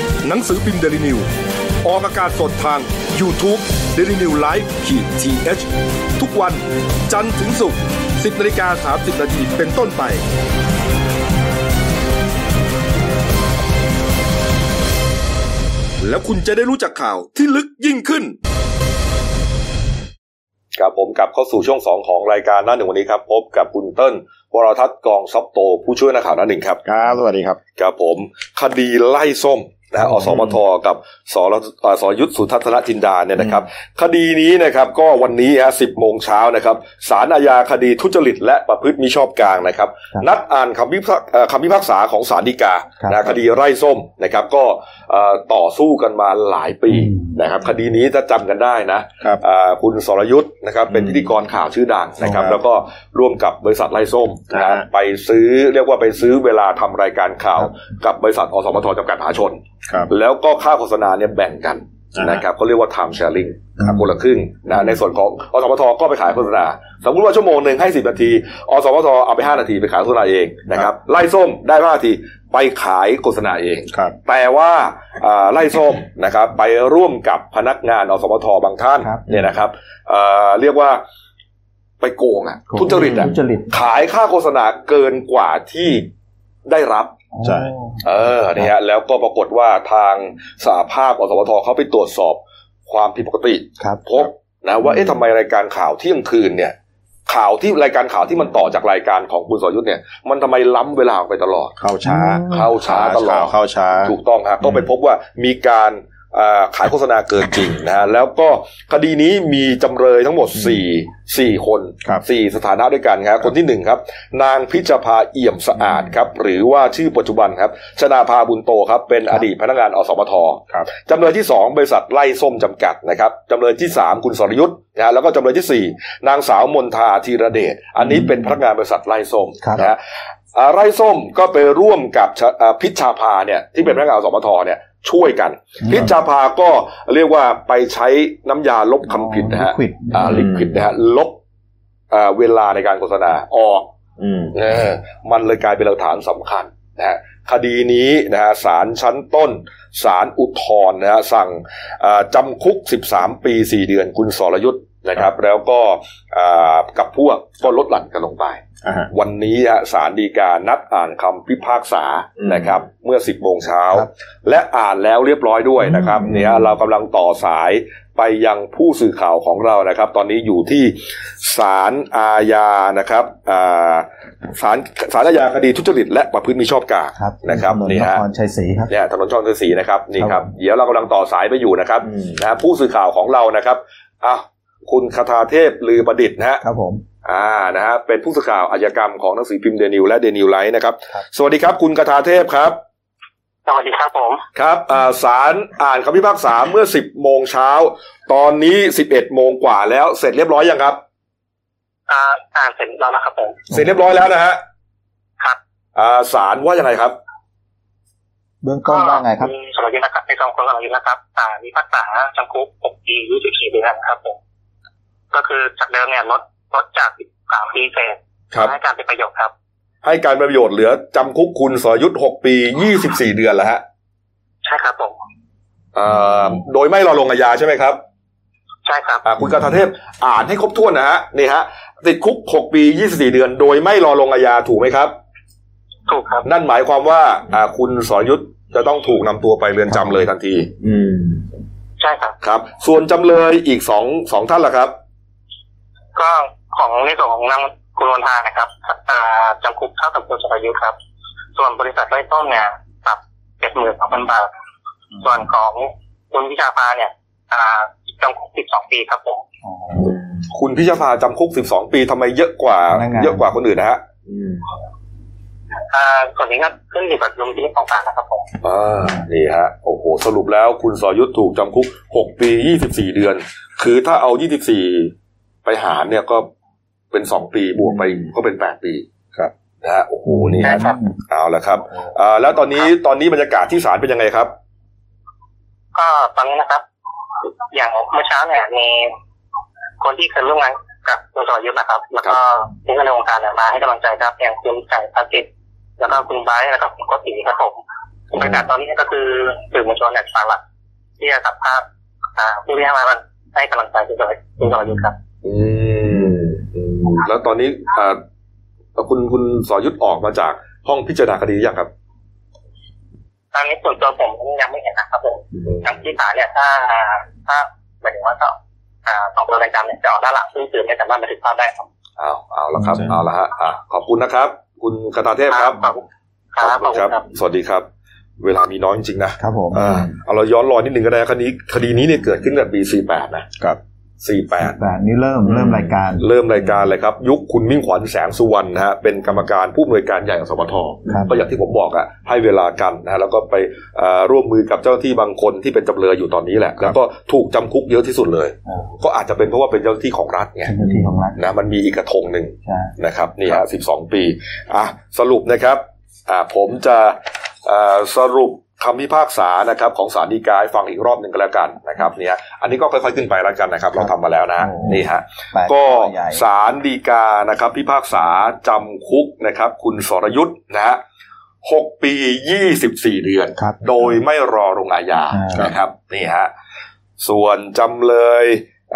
หนังสือพิมพ์เดลิวิวออกอากาศสดทาง YouTube d e l i n e w l i v e ขีดทีเทุกวันจันทร์ถึงศุกร์10นาฬิกา30นาทีเป็นต้นไป แล้วคุณจะได้รู้จักข่าวที่ลึกยิ่งขึ้นครับผมกลับเข้าสู่ช่วงสองของรายการหน้าหนึ่งวันนี้ครับ พบกับคุณเติ้ลวรทัศน์กองซับโต ผู้ช่วยนักข่าวหน้าหนึ่งครับครับสวัสดีครับครับผม คดีไล่ส้ม นะอสมทกับสรเอ่อสรยุทธสุทัศนจินดาเนี่ยนะครับ คดีนี้นะครับก็วันนี้ฮะสิบโมงเช้านะครับศาลอาญาคดีทุจริตและประพฤติมิชอบกลางนะครับครับนัดอ่านคำพิพากเอ่อคำพิพากษาของศาลฎีกาครับนะคดีไร่ส้มนะครับ ก็เอ่อต่อสู้กันมาหลายปีอืม นะครับคดีนี้ถ้าจำกันได้นะครับอ่าคุณสรยุทธ์นะครับเป็นอืมพิธีกรข่าวชื่อดังนะครับ ครับแล้วก็ร่วมกับบริษัทไร่ส้มนะอ่าไปซื้อเรียกว่าไปซื้อเวลาทำรายการข่าว กับบริษัทอสมทจำกัดมหาชน ครับ แล้วก็ค่าโฆษณาเนี่ยแบ่งกันอ่า นนะครับเขาเรียกว่า time sharing ครับคนละครึ่งนะในส่วนของอสมทก็ไปขายโฆษณา สมมติว่าชั่วโมงหนึ่งให้สิบนาทีอสมทเอาไปห้านาทีไปขายโฆษณาเองนะครับไล่ส้มได้ห้านาทีไปขายโฆษณาเองครับแต่ว่าอ่าไล่ส้มนะครับไปร่วมกับพนักงานอสมทบางท่านครับเนี่ยนะครับเอ่อเรียกว่าไปโกงอะทุจริตอะทุจริตขายค่าโฆษณาเกินกว่าที่ได้รับ ใช่เออเนี่ยฮะแล้วก็ปรากฏว่าทางสาภาพอสมทเขาไปตรวจสอบความผิดปกติครับพบนะว่าเอ๊ะทำไมรายการข่าวเที่ยงคืนเนี่ยข่าวที่รายการข่าวที่มันต่อจากรายการของคุณสรยุทธ์เนี่ยมันทำไมล้ำเวลาออกไปตลอด เข้าช้า เข้าช้าตลอดข่วเข้าช้า ถูกต้องครับก็ไปพบว่ามีการอ่า ขายโฆษณาเกินจริงนะฮะแล้วก็คดีนี้มีจำเลยทั้งหมดสี่สี่คนครับสี่สถานะด้วยกันครับคนที่หนึ่งครับ นางพิจภาเอี่ยมสะอาดครับหรือว่าชื่อปัจจุบันครับชนาภาบุญโตครับเป็นอดีตพนักงานอสมทครับจำเลยที่สองบริษัทไล่ส้มจำกัดนะครับจำเลยที่สามคุณสรยุทธ์นะฮะแล้วก็จำเลยที่สี่นางสาวมนทาธีรเดชอันนี้เป็นพนักงานบริษัทไล่ส้มครับนะฮะอ่าไร่ส้มก็ไปร่วมกับชะอ่าพิชชาภาเนี่ยที่เป็นพนักงานอสมทเนี่ย ช่วยกันพิชชาภาก็เรียกว่าไปใช้น้ำยาลบคำผิดนะฮะ Liquid อ่าลิควิดนะฮะลบอ่าเวลาในการโฆษณาออกอืมเออมันเลยกลายเป็นหลักฐานสำคัญนะฮะคดีนี้นะฮะศาลชั้นต้นศาลอุทธรณ์นะฮะสั่งอ่าจำคุก 13 ปี 4 เดือนคุณสรยุทธ์นะครับ แล้วก็อ่ากับพวกก็ลดหลั่นกันลงไปอ่าฮะ วันนี้ฮะศาลฎีกานัดอ่านคำพิพากษาอืมนะครับ เมื่อ 10โมงเช้าครับและอ่านแล้วเรียบร้อยด้วยนะครับอืมเนี่ยเรากำลังต่อสายไปยังผู้สื่อข่าวของเรานะครับ ตอนนี้อยู่ที่ศาลอาญานะครับอ่าศาลศาลอาญาคดีทุจริตและประพฤติมิชอบกลางครับนะครับถนนนี่นฮะนครชัยศรีครับเนี่ยถนนช่องเทสีนะครับนี่คครัรับบเดี๋ยวเรากำลังต่อสายไปอยู่นะครับอืมนะฮะผู้สื่อข่าวของเรานะครับอะคุณคทาเทพลือประดิษฐ์นะฮะครับผม อ่านะฮะเป็นผู้สื่อข่าวอาชญากรรมของหนังสือพิมพ์เดลินิวส์และเดลินิวส์นะครับครับสวัสดีครับ คุณคทาเทพครับ สวัสดีครับผมครับอ่าศาลอ่านคำพิพากษาเมื่อ10โมงเช้า ตอนนี้11โมงกว่าแล้วเสร็จเรียบร้อยยังครับอ่าอ่านเสร็จแล้วนะครับผมเสร็จเรียบร้อยแล้วนะฮะครับอ่าศาลว่ายังไงครับ เบื้องต้นว่าไงครับณสรยุทธ์นะครับในกองคนสรยุทธ์นะครับอ่ามีพักษาจำคุก6ปี24เดือนครับผมก็คือจากเดิมเนี่ยลด ลดจาก13ปีเศษครับให้การเป็นประโยชน์ครับ ให้การประโยชน์เหลือจำคุกคุณสรยุทธ์6ปี24เดือนแล้วฮะ ใช่ครับผมอ่าโดยไม่รอลงอาญาใช่ไหมครับ ใช่ครับอ่าคุณกทาเทพอ่านให้ครบถ้วนนะฮะนี่ฮะ ติดคุก6ปี24เดือน โดยไม่รอลงอาญาถูกไหมครับ ถูกครับ นั่นหมายความว่าอ่าคุณสรยุทธ์จะต้องถูกนำตัวไปเรือนจำเลยทันที อืม ใช่ครับ ครับ ส่วนจำเลยอีกสองสองท่านล่ะครับ ก็ ของในส่วนของนางคุณวันทานะครับอ่าจำคุกเท่ากับคุณสรยุทธ์ครับ ส่วนบริษัทไร่ต้นเนี่ยปรับเจ็ดหมื่นสองพันบาท ส่วนของคุณวิชาภาเนี่ยอ่าจำคุกสิบสองปีครับผมอ๋อคุณพิชภาจำคุก12ปีทำไมเยอะกว่าพนักงานเยอะกว่าคนอื่นนะฮะอืมอ่าส่วนนี้ก็ขึ้นอยู่กับดุลพินิจของศาลนะครับผมอ่านี่ฮะ โอ้โห สรุปแล้วคุณสรยุทธ์ถูกจำคุก6ปี24เดือน คือถ้าเอา24ไปหารเนี่ยก็ เป็น2ปีบวกไปก็เป็น8ปีครับนะฮะโอ้โหนี่ใช่ฮะครับเอาละครับอ่าแล้วตอนนี้ตอนนี้บรรยากาศที่ศาลเป็นยังไงครับ ก็ตอนนี้นะครับ อย่างเมื่อเช้าเนี่ยมีคนที่เคยร่วมงานกับคุณสรยุทธ์นะครับ แล้วก็ที่ในวงการเนี่ยมาให้กำลังใจครับ อย่างคุณไก่พักิจแล้วก็คุณไบร์ทแล้วก็คุณโกติครับผมบรรยากาศตอนนี้ก็คือสื่อมวลชนเนี่ยฝากหลักที่จะสัมภาษณ์อ่าผู้ที่ให้มาให้กำลังใจคุณสรคุณสรยุทธ์ครับ อืม อืมแล้วตอนนี้อ่าคุณคุณสรยุทธ์ออกมาจากห้องพิจารณาคดีหรือยังครับ ตอนนี้ส่วนตัวผมยังไม่เห็นนะครับผมทางที่ศาลเนี่ยถ้าถ้าหมายถึงว่าก็อ่าสองตัวรายการเนี่ยจะออกด้านหลังซึ่งสื่อไม่สามารถบันทึกภาพได้ครับเอาเอาละครับใช่เอาละฮะอะขอบคุณนะครับ คุณคาตาเทพครับขอบคุณครับขอบคุณครับ สวัสดีครับเวลามีน้อยจริงๆนะครับผมอ่าเอาเราย้อนรอยนิดหนึ่งก็ได้คดีคดีนี้เนี่ยเกิดขึ้นตั้งแต่ปี48นะครับ 48แต่นี่เริ่มเริ่มรายการ เริ่มรายการเลยครับ ยุคคุณมิ่งขวัญแสงสุวรรณนะฮะเป็นกรรมการผู้อำนวยการใหญ่ของสปทครับก็อย่างที่ผมบอกอะให้เวลากันนะฮะแล้วก็ไปเอ่อร่วมมือกับเจ้าหน้าที่บางคนที่เป็นจำเลยอยู่ตอนนี้แหละ แล้วก็ถูกจำคุกเยอะที่สุดเลยอ่าก็อาจจะเป็นเพราะว่าเป็นเจ้าหน้าที่ของรัฐไงเจ้าหน้าที่ของรัฐนะมันมีอีกกระทงหนึ่งใช่นะครับนี่ฮะ12ปีอะสรุปนะครับอ่าผมจะอ่าสรุป คำพิพากษานะครับของศาลฎีกาให้ฟังอีกรอบหนึ่งก็แล้วกันนะครับเนี่ยอันนี้ก็ค่อยๆขึ้นไปแล้วกันนะครับ เราทำมาแล้วนะฮะโอ้นี่ฮะแปดก็ใหญ่ศาลฎีกานะครับพิพากษาจำคุกนะครับ คุณสรยุทธ์นะฮะหกปียี่สิบสี่เดือนครับโดยไม่รอลงอาญาอ่านนะครับนี่ฮะส่วนจำเลย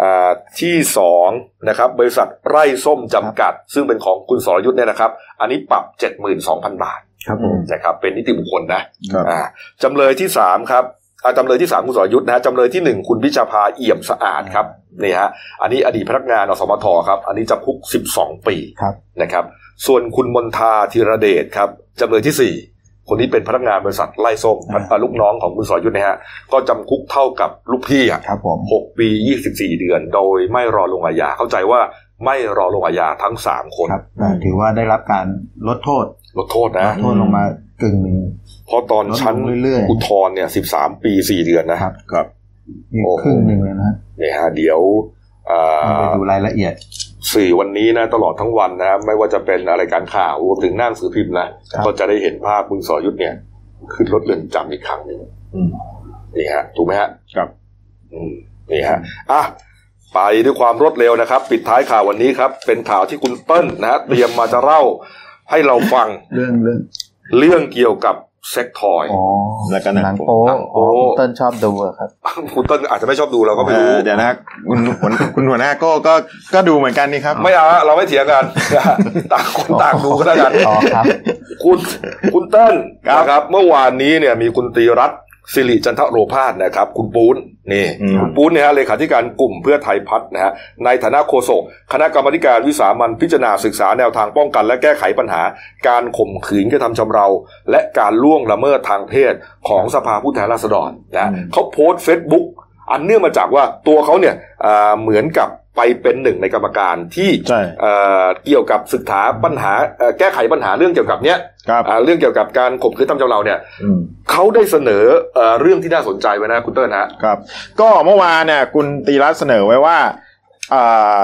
อ่าที่สองนะครับบริษัทไร่ส้มจำกัด ซึ่งเป็นของคุณสรยุทธ์เนี่ยนะครับ อันนี้ปรับเจ็ดหมื่นสองพันบาท ครับผมนะครับเป็นนิติบุคคลนะครับอ่าจำเลยที่สามครับอ่าจำเลยที่สามคุณสรยุทธ์นะฮะจำเลยที่หนึ่งคุณพิชาภาเอี่ยมสะอาดครับนี่ฮะอันนี้อดีตพนักงานอสมทครับ อันนี้จำคุกสิบสองปีครับนะครับ ส่วนคุณมนทาธีรเดชครับจำเลยที่สี่คนนี้เป็นพนักงานบริษัทไล่ส้มอ่าอ่าลูกน้องของคุณสรยุทธ์นะฮะก็จำคุกเท่ากับลูกพี่อะครับผมหกปียี่สิบสี่เดือน โดยไม่รอลงอาญาเข้าใจว่า ไม่รอลงอาญาทั้งสามคนครับแต่ถือว่าได้รับการลดโทษ ลดโทษลนะดโทษลงมากึ่งหนึ่งเพราะตอนชั้นลดลงเรื่อยๆอุทธรณ์เนี่ยสิบสามปีสี่เดือนนะครับครับอีกโอ้โหครึ่งหนึ่งเลยนะเนี่ยฮะเดี๋ยวอ่าไปดูรายละเอียด สื่อวันนี้นะตลอดทั้งวันนะไม่ว่าจะเป็นอะไรการข่าวรวมถึงหน้าหนังสือพิมพ์นะครับก็จะได้เห็นภาพคุณสรยุทธ์เนี่ยขึ้นรถเรือนจำอีกครั้งหนึ่งอืมนี่ฮะ ถูกไหมฮะครับอืมนี่ฮะอะ ไปด้วยความรวดเร็วนะครับ ปิดท้ายข่าววันนี้ครับ เป็นข่าวที่คุณเปิ้ลนะฮะเตรียมมาจะเล่าให้เราฟังเรื่องเรื่องเรื่องเกี่ยวกับเซ็กทอยอ๋อแล้วก็หนังหนังโป๊โป๊หนังโป๊อ๋อคุณเติ้ลชอบดูอะครับ คุณเติ้ลอาจจะไม่ชอบดูเราก็ไม่รู้เออเดี๋ยวนะคุณหัวคุณหัวหน้าก็ก็ก็ดูเหมือนกันนี่ครับ ไม่เอาฮะเราไม่เถียงกันต่างคนต่างดูก็แล้วกันอ๋อครับคุณคุณเติ้ลครับนะครับ เมื่อวานนี้เนี่ยมีคุณตรีรัตน์ ศิริจันทโรภาสนะครับ คุณปูนนี่อืมคุณปูนเนี่ยฮะเลขาธิการกลุ่มเพื่อไทยพลัสนะฮะในฐานะโฆษกคณะกรรมาธิการวิสามัญพิจารณาศึกษาแนวทางป้องกัน และแก้ไขปัญหา การข่มขืนกระทำชำเรา และการล่วงละเมิดทางเพศของสภาผู้แทนราษฎรนะฮะอืมเขาโพสต์เฟซบุ๊ก อันเนื่องมาจากว่าตัวเขาเนี่ยอ่าเหมือนกับไปเป็นหนึ่งในกรรมการที่ใช่เอ่อเกี่ยวกับศึกษาปัญหาเอ่อแก้ไขปัญหาเรื่องเกี่ยวกับเนี้ยครับอ่าเรื่องเกี่ยวกับการข่มขืนทำชำเราเนี่ยอืมเขาได้เสนอเอ่อเรื่องที่น่าสนใจไว้นะคุณเติ้ลนะครับ ก็เมื่อวานเนี่ยคุณตีรัตน์เสนอไว้ว่าอ่า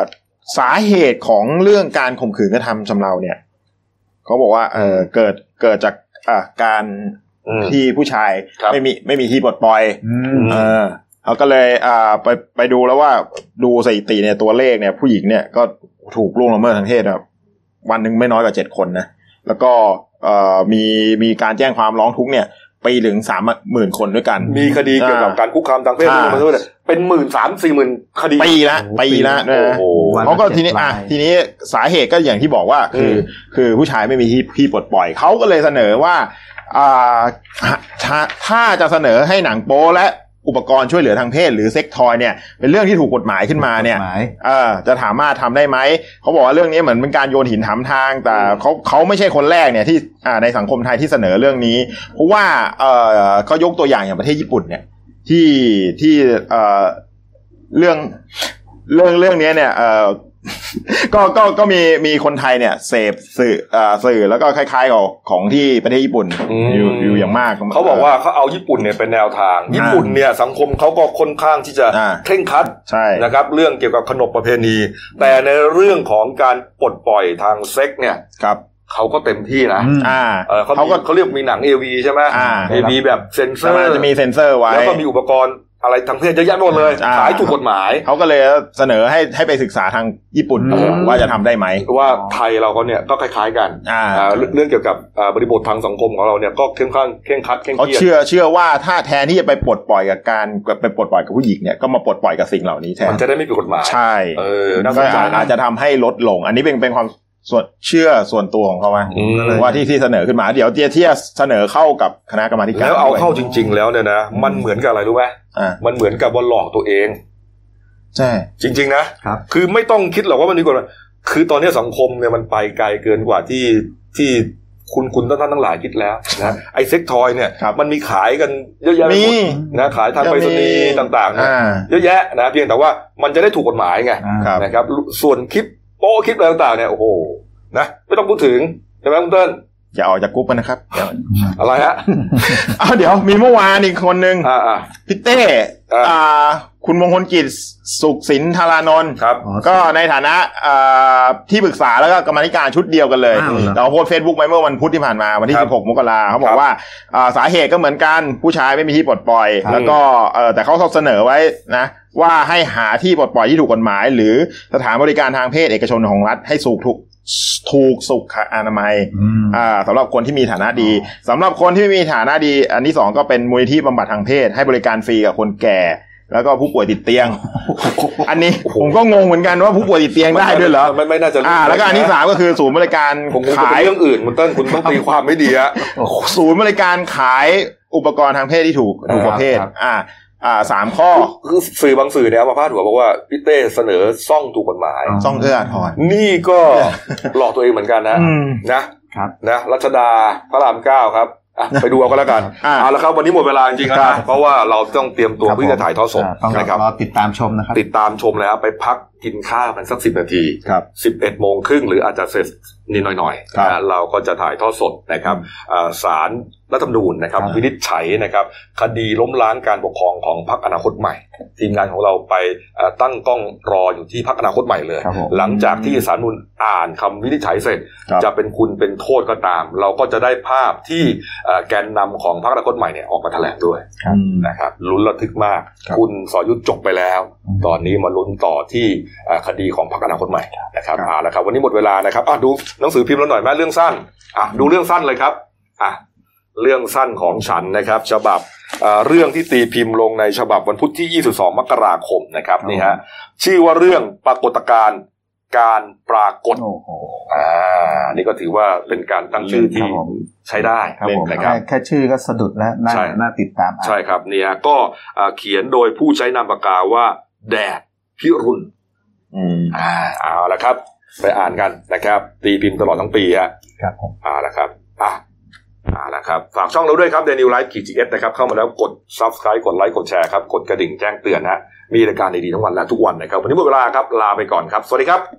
สาเหตุของเรื่องการข่มขืนกระทำชำเราเนี่ยเขาบอกว่าเออเกิดเกิดจากอ่าการอืมที่ผู้ชายครับไม่มีไม่มีที่ปลดปล่อยอืม เออเขาก็เลยอ่าไปไปดูแล้วว่าดูสถิติเนี่ยตัวเลขเนี่ย ผู้หญิงเนี่ยก็ถูกล่วงละเมิดทางเพศแบบวันหนึ่งไม่น้อยกว่าเจ็ดคนนะแล้วก็เอ่อมีมีการแจ้งความร้องทุกข์เนี่ยปีถึงสามหมื่นคนด้วยกัน มีคดีเกี่ยวกับการคุกคามทางเพศอ่ามันด้วยเป็นหมื่นสามสี่หมื่นคดีปีละปีละนะโอ้โหวันละเขาก็ทีนี้เจ็ดอะรายทีนี้สาเหตุก็อย่างที่บอกว่าคืออืมคือผู้ชายไม่มีที่ที่ปลดปล่อยเขาก็เลยเสนอว่าอ่าถ้าถ้าจะเสนอให้หนังโป๊และ อุปกรณ์ช่วยเหลือทางเพศหรือเซ็กทอยเนี่ยเป็นเรื่องที่ถูกกฎหมายขึ้นมาเนี่ยกฎหมายเออจะสามารถทำได้ไหมเขาบอกว่าเรื่องนี้เหมือนเป็นการโยนหินถามทาง แต่เขาเขาไม่ใช่คนแรกเนี่ยที่อ่าในสังคมไทยที่เสนอเรื่องนี้ เพราะว่าเออเขายกตัวอย่างอย่างประเทศญี่ปุ่นเนี่ยที่ที่เออเรื่องเรื่องเรื่องนี้เนี่ยเออ ก็ก็ก็มีมีคนไทยเนี่ยเสพสื่ออ่าสื่อแล้วก็คล้ายๆกับของที่ประเทศญี่ปุ่นอืมอยู่อยู่อย่างมากเขาบอกว่าเขาเอาญี่ปุ่นเนี่ยเป็นแนวทาง ญี่ปุ่นเนี่ยสังคมเขาก็ค่อนข้างที่จะอ่าเคร่งครัดใช่นะครับ เรื่องเกี่ยวกับขนบประเพณี แต่ในเรื่องของการปลดปล่อยทางเซ็กเนี่ยครับเขาก็เต็มที่นะอืมอ่าเออเขาเขาก็ก็เขาเรียกมีหนังเอวีใช่ไหมอ่าเอวีแบบเซนเซอสามารถร์จะมีเซ็นเซอร์ไว้แล้วก็มีอุปกรณ์ อะไรทางเพศเยอะแยะหมดเลยอ่า ขายถูกกฎหมาย เขาก็เลยเสนอให้ให้ไปศึกษาทางญี่ปุ่นอืม ว่าจะทำได้ไหม ว่าไทยเราก็เนี่ยก็คล้ายๆกันอ่า อ่าเรื่องเรื่องเกี่ยวกับอ่าบริบททางสังคมของเราเนี่ยก็เข้มข้นเคร่งครัดเคร่งเขาเครียด เชื่อเชื่อว่าถ้าแทนที่จะไปปลดปล่อยกับการไปปลดปล่อยกับผู้หญิงเนี่ยก็มาปลดปล่อยกับสิ่งเหล่านี้แทนมันจะได้ไม่ผิดกฎหมายใช่เออน่าสก็นใจอาจนะ อาจจะทำให้ลดลง อันนี้เป็นเป็นความ ส่วนเชื่อส่วนตัวของเขาไหมอืมว่าที่ที่เสนอขึ้นมา เดี๋ยวเที่จะเสนอเข้ากับคณะกรรมาธิการแล้วเอาด้วยเข้าจริง ๆ แล้วเนี่ยนะมันเหมือนกับอะไรรู้ไหมอ่ามันเหมือนกับว่าหลอกตัวเองใช่จริง ๆ นะครับคือไม่ต้องคิดหรอกว่ามันมีกฎหมายคือตอนนี้สังคมเนี่ยมันไปไกลเกินกว่าที่ที่คุณคุณท่านทั้งหลายคิดแล้วนะไอ้เซ็กทอยเนี่ยครับมันมีขายกันเยอะแยะไปมีหมดนะขายทางไปรษณีย์ต่างๆเนี่ยอ่าเยอะแยะนะเพียงแต่ว่ามันจะได้ถูกกฎหมายไงอ่าครับนะครับส่วนคลิป โป้คลิปอะไรต่างๆเนี่ยโอ้โหนะไม่ต้องพูดถึงใช่ไหมคุณเติ้ลอย่าออกจากกรุ๊ปกันนะครับเดี๋ยวอะไรฮะ เอาเดี๋ยวมีเมื่อวานอีกคนนึงอ่าอ่าพี่เต้ อ่าอ่าคุณมงคลกิจสุขสินธารานนท์ครับอ๋อก็ในฐานะอ่าที่ปรึกษาแล้วก็กรรมาธิการชุดเดียวกันเลยอ้าวเหรอเราโพสเฟซบุ๊กไปเมื่อวันพุธที่ผ่านมาวันที่ครับ16 มกราเขาบอครักบว่าอ่าสาเหตุก็เหมือนกันผู้ชายไม่มีที่ปลดปล่อยครับแล้วก็เอ่อแต่เขาเสนอไว้นะว่าให้หาที่ปลดปล่อยที่ถูกกฎหมาย หรือสถานบริการทางเพศเอกชนของรัฐให้สูกถูกถูกสุขอนามัยอืมอ่าสำหรับคนที่มีฐานะดีสำหรับคนที่ไม่มีฐานะดี อันที่สองก็เป็นมูลนิธิบำบัดทางเพศ ให้บริการฟรีกับคนแก่แล้วก็ผู้ป่วยติดเตียง อันนี้โอ้โหผมก็งงเหมือนกันว่าผู้ป่วยติดเตียงได้ด้วยเหรอไม่ไม่น่าจะอ่าแล้วก็อันที่สามก็คือศูนย์บริการคงคงจะขาเป็ยนเรื่องอื่นคุณเติ้ลคุณต้องตีความไม่ดีอะศูนย์บริการขายอุปกรณ์ทางเพศที่ถูกถูกประเภทครับอ่า อ่าสามข้อคือสื่อบางสื่อเนี่ยเอามาพาดหัวบอกว่าพี่เต้เสนอซ่องถูกกฎหมายอ๋อซ่องเอื้ออาทอนนี่ก็หลอกตัวเองเหมือนกันนะอืมนะครับนะรัชดาพระรามเก้าครับอะ ไปดูเอาก็แล้วกันอ่าเอาละครับวันนี้หมดเวลาจริงๆแล้วครันะบเพราะว่าเราต้องเตรียมตัวครับเพื่อจะถ่ายทอดสดอ่าต้องนะครับรอติดตามชมนะครับติดตามชมเลยครับไปพัก กินข้าวกันสักสิบนาทีครับสิบเอ็ดโมงครึ่งหรืออาจจะเสร็จนิดหน่อยๆครับนะเราก็จะถ่ายทอดสดนะครับอ่าศาลรัฐธรรมนูญนะครับครับวินิจฉัยนะครับ คดีล้มล้างการปกครองของพรรคอนาคตใหม่ ทีมงานของเราไปเอ่อตั้งกล้องรออยู่ที่พรรคอนาคตใหม่เลยครับผมหลังจากที่ศาลรัฐธรรมนูญอ่านคำวินิจฉัยเสร็จครับจะเป็นคุณเป็นโทษก็ตาม เราก็จะได้ภาพที่เอ่อแกนนำของพรรคอนาคตใหม่เนี่ยออกมาแถลงด้วยครับนะครับลุ้นระทึกมากครับคุณสอยุทธจบไปแล้วอืมตอนนี้มาลุ้นต่อที่เอ่อคดีของพรรคอนาคตใหม่นะครับครับเอาละครับวันนี้หมดเวลานะครับอะดูหนังสือพิมพ์แล้วหน่อยไหมเรื่องสั้นอะดูเรื่องสั้นเลยครับอะเรื่องสั้นของฉันนะครับ ฉบับเอ่อเรื่องที่ตีพิมพ์ลงในฉบับวันพุธที่ 22 มกราคมนะครับนี่ฮะชื่อว่าเรื่องปรากฏการณ์การปรากฏโอ้โหอ่านี่ก็ถือว่าเป็นการตั้งชื่อครัที่บผมใช้ได้ครับผมนะครับแค่แค่ชื่อก็สะดุดแล้วน่าใช่น่าติดตามอ่านใช่ครับเนี่ยก็อ่าเขียนโดยผู้ใช้นามปากกาว่าแดดพิรุณ อืมอ่าเอาละครับ ไปอ่านกันนะครับ ตีพิมพ์ตลอดทั้งปีฮะครับผมเอาละครับอะเอาละครับ ฝากช่องเราด้วยครับเดนิวไลฟ์ขีดจีเอสนะครับ เข้ามาแล้วกด subscribe กดไลค์กดแชร์ครับ กดกระดิ่งแจ้งเตือนนะมีรายการดีๆทั้งวันและทุกวันนะครับ วันนี้หมดเวลาครับ ลาไปก่อนครับ สวัสดีครับ